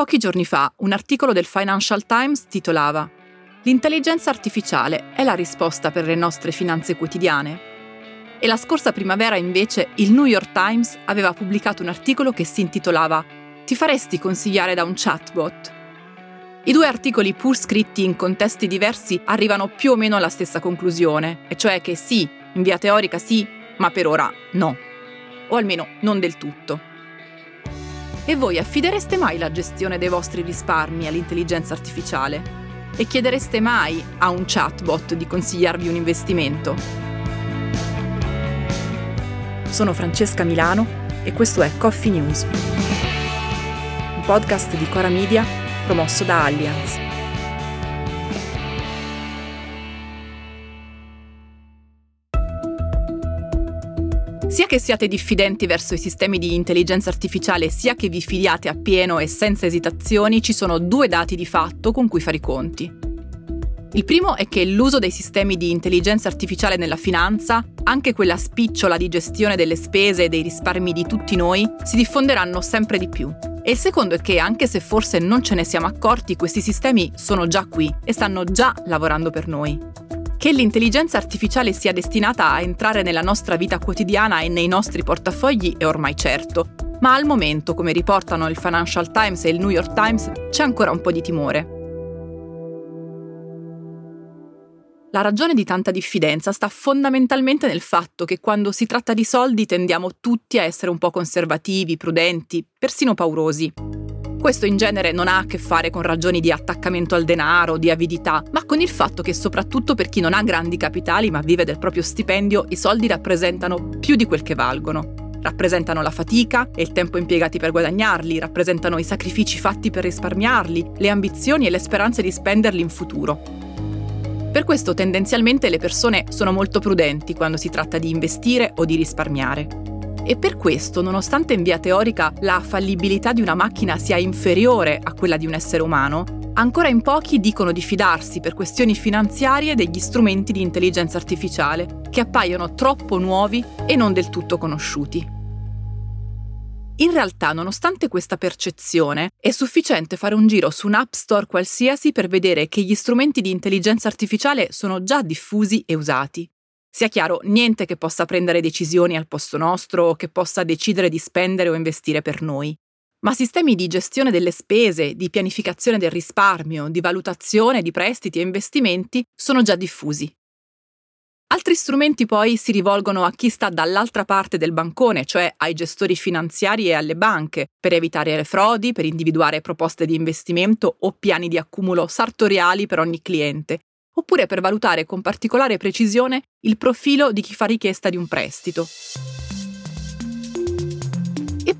Pochi giorni fa un articolo del Financial Times titolava L'intelligenza artificiale è la risposta per le nostre finanze quotidiane? E la scorsa primavera invece il New York Times aveva pubblicato un articolo che si intitolava Ti faresti consigliare da un chatbot? I due articoli, pur scritti in contesti diversi, arrivano più o meno alla stessa conclusione, e cioè che sì, in via teorica sì, ma per ora no. O almeno non del tutto. E voi affidereste mai la gestione dei vostri risparmi all'intelligenza artificiale? E chiedereste mai a un chatbot di consigliarvi un investimento? Sono Francesca Milano e questo è Coffee News, un podcast di Cora Media promosso da Allianz. Sia che siate diffidenti verso i sistemi di intelligenza artificiale, sia che vi fidiate appieno e senza esitazioni, ci sono due dati di fatto con cui fare i conti. Il primo è che l'uso dei sistemi di intelligenza artificiale nella finanza, anche quella spicciola di gestione delle spese e dei risparmi di tutti noi, si diffonderanno sempre di più. E il secondo è che, anche se forse non ce ne siamo accorti, questi sistemi sono già qui e stanno già lavorando per noi. Che l'intelligenza artificiale sia destinata a entrare nella nostra vita quotidiana e nei nostri portafogli è ormai certo, ma al momento, come riportano il Financial Times e il New York Times, c'è ancora un po' di timore. La ragione di tanta diffidenza sta fondamentalmente nel fatto che quando si tratta di soldi tendiamo tutti a essere un po' conservativi, prudenti, persino paurosi. Questo in genere non ha a che fare con ragioni di attaccamento al denaro, di avidità, ma con il fatto che soprattutto per chi non ha grandi capitali ma vive del proprio stipendio, i soldi rappresentano più di quel che valgono. Rappresentano la fatica e il tempo impiegati per guadagnarli, rappresentano i sacrifici fatti per risparmiarli, le ambizioni e le speranze di spenderli in futuro. Per questo tendenzialmente le persone sono molto prudenti quando si tratta di investire o di risparmiare. E per questo, nonostante in via teorica la fallibilità di una macchina sia inferiore a quella di un essere umano, ancora in pochi dicono di fidarsi per questioni finanziarie degli strumenti di intelligenza artificiale, che appaiono troppo nuovi e non del tutto conosciuti. In realtà, nonostante questa percezione, è sufficiente fare un giro su un app store qualsiasi per vedere che gli strumenti di intelligenza artificiale sono già diffusi e usati. Sia chiaro, niente che possa prendere decisioni al posto nostro o che possa decidere di spendere o investire per noi. Ma sistemi di gestione delle spese, di pianificazione del risparmio, di valutazione di prestiti e investimenti sono già diffusi. Altri strumenti poi si rivolgono a chi sta dall'altra parte del bancone, cioè ai gestori finanziari e alle banche, per evitare le frodi, per individuare proposte di investimento o piani di accumulo sartoriali per ogni cliente, oppure per valutare con particolare precisione il profilo di chi fa richiesta di un prestito.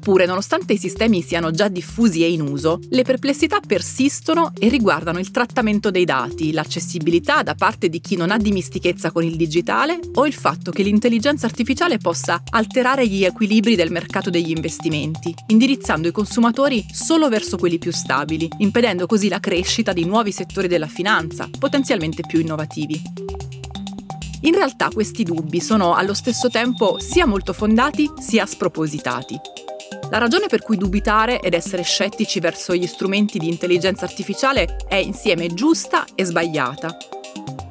Eppure, nonostante i sistemi siano già diffusi e in uso, le perplessità persistono e riguardano il trattamento dei dati, l'accessibilità da parte di chi non ha dimistichezza con il digitale o il fatto che l'intelligenza artificiale possa alterare gli equilibri del mercato degli investimenti, indirizzando i consumatori solo verso quelli più stabili, impedendo così la crescita di nuovi settori della finanza, potenzialmente più innovativi. In realtà questi dubbi sono allo stesso tempo sia molto fondati sia spropositati. La ragione per cui dubitare ed essere scettici verso gli strumenti di intelligenza artificiale è insieme giusta e sbagliata.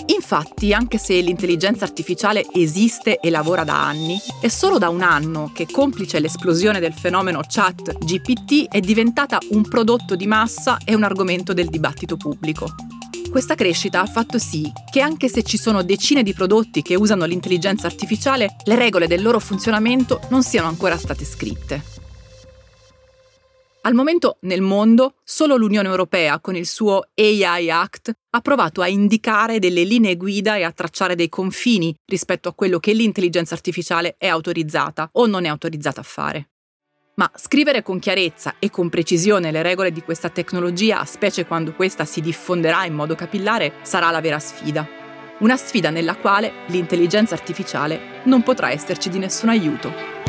Infatti, anche se l'intelligenza artificiale esiste e lavora da anni, è solo da un anno che, complice l'esplosione del fenomeno chat GPT, è diventata un prodotto di massa e un argomento del dibattito pubblico. Questa crescita ha fatto sì che anche se ci sono decine di prodotti che usano l'intelligenza artificiale, le regole del loro funzionamento non siano ancora state scritte. Al momento nel mondo solo l'Unione Europea con il suo AI Act ha provato a indicare delle linee guida e a tracciare dei confini rispetto a quello che l'intelligenza artificiale è autorizzata o non è autorizzata a fare. Ma scrivere con chiarezza e con precisione le regole di questa tecnologia, specie quando questa si diffonderà in modo capillare, sarà la vera sfida. Una sfida nella quale l'intelligenza artificiale non potrà esserci di nessun aiuto.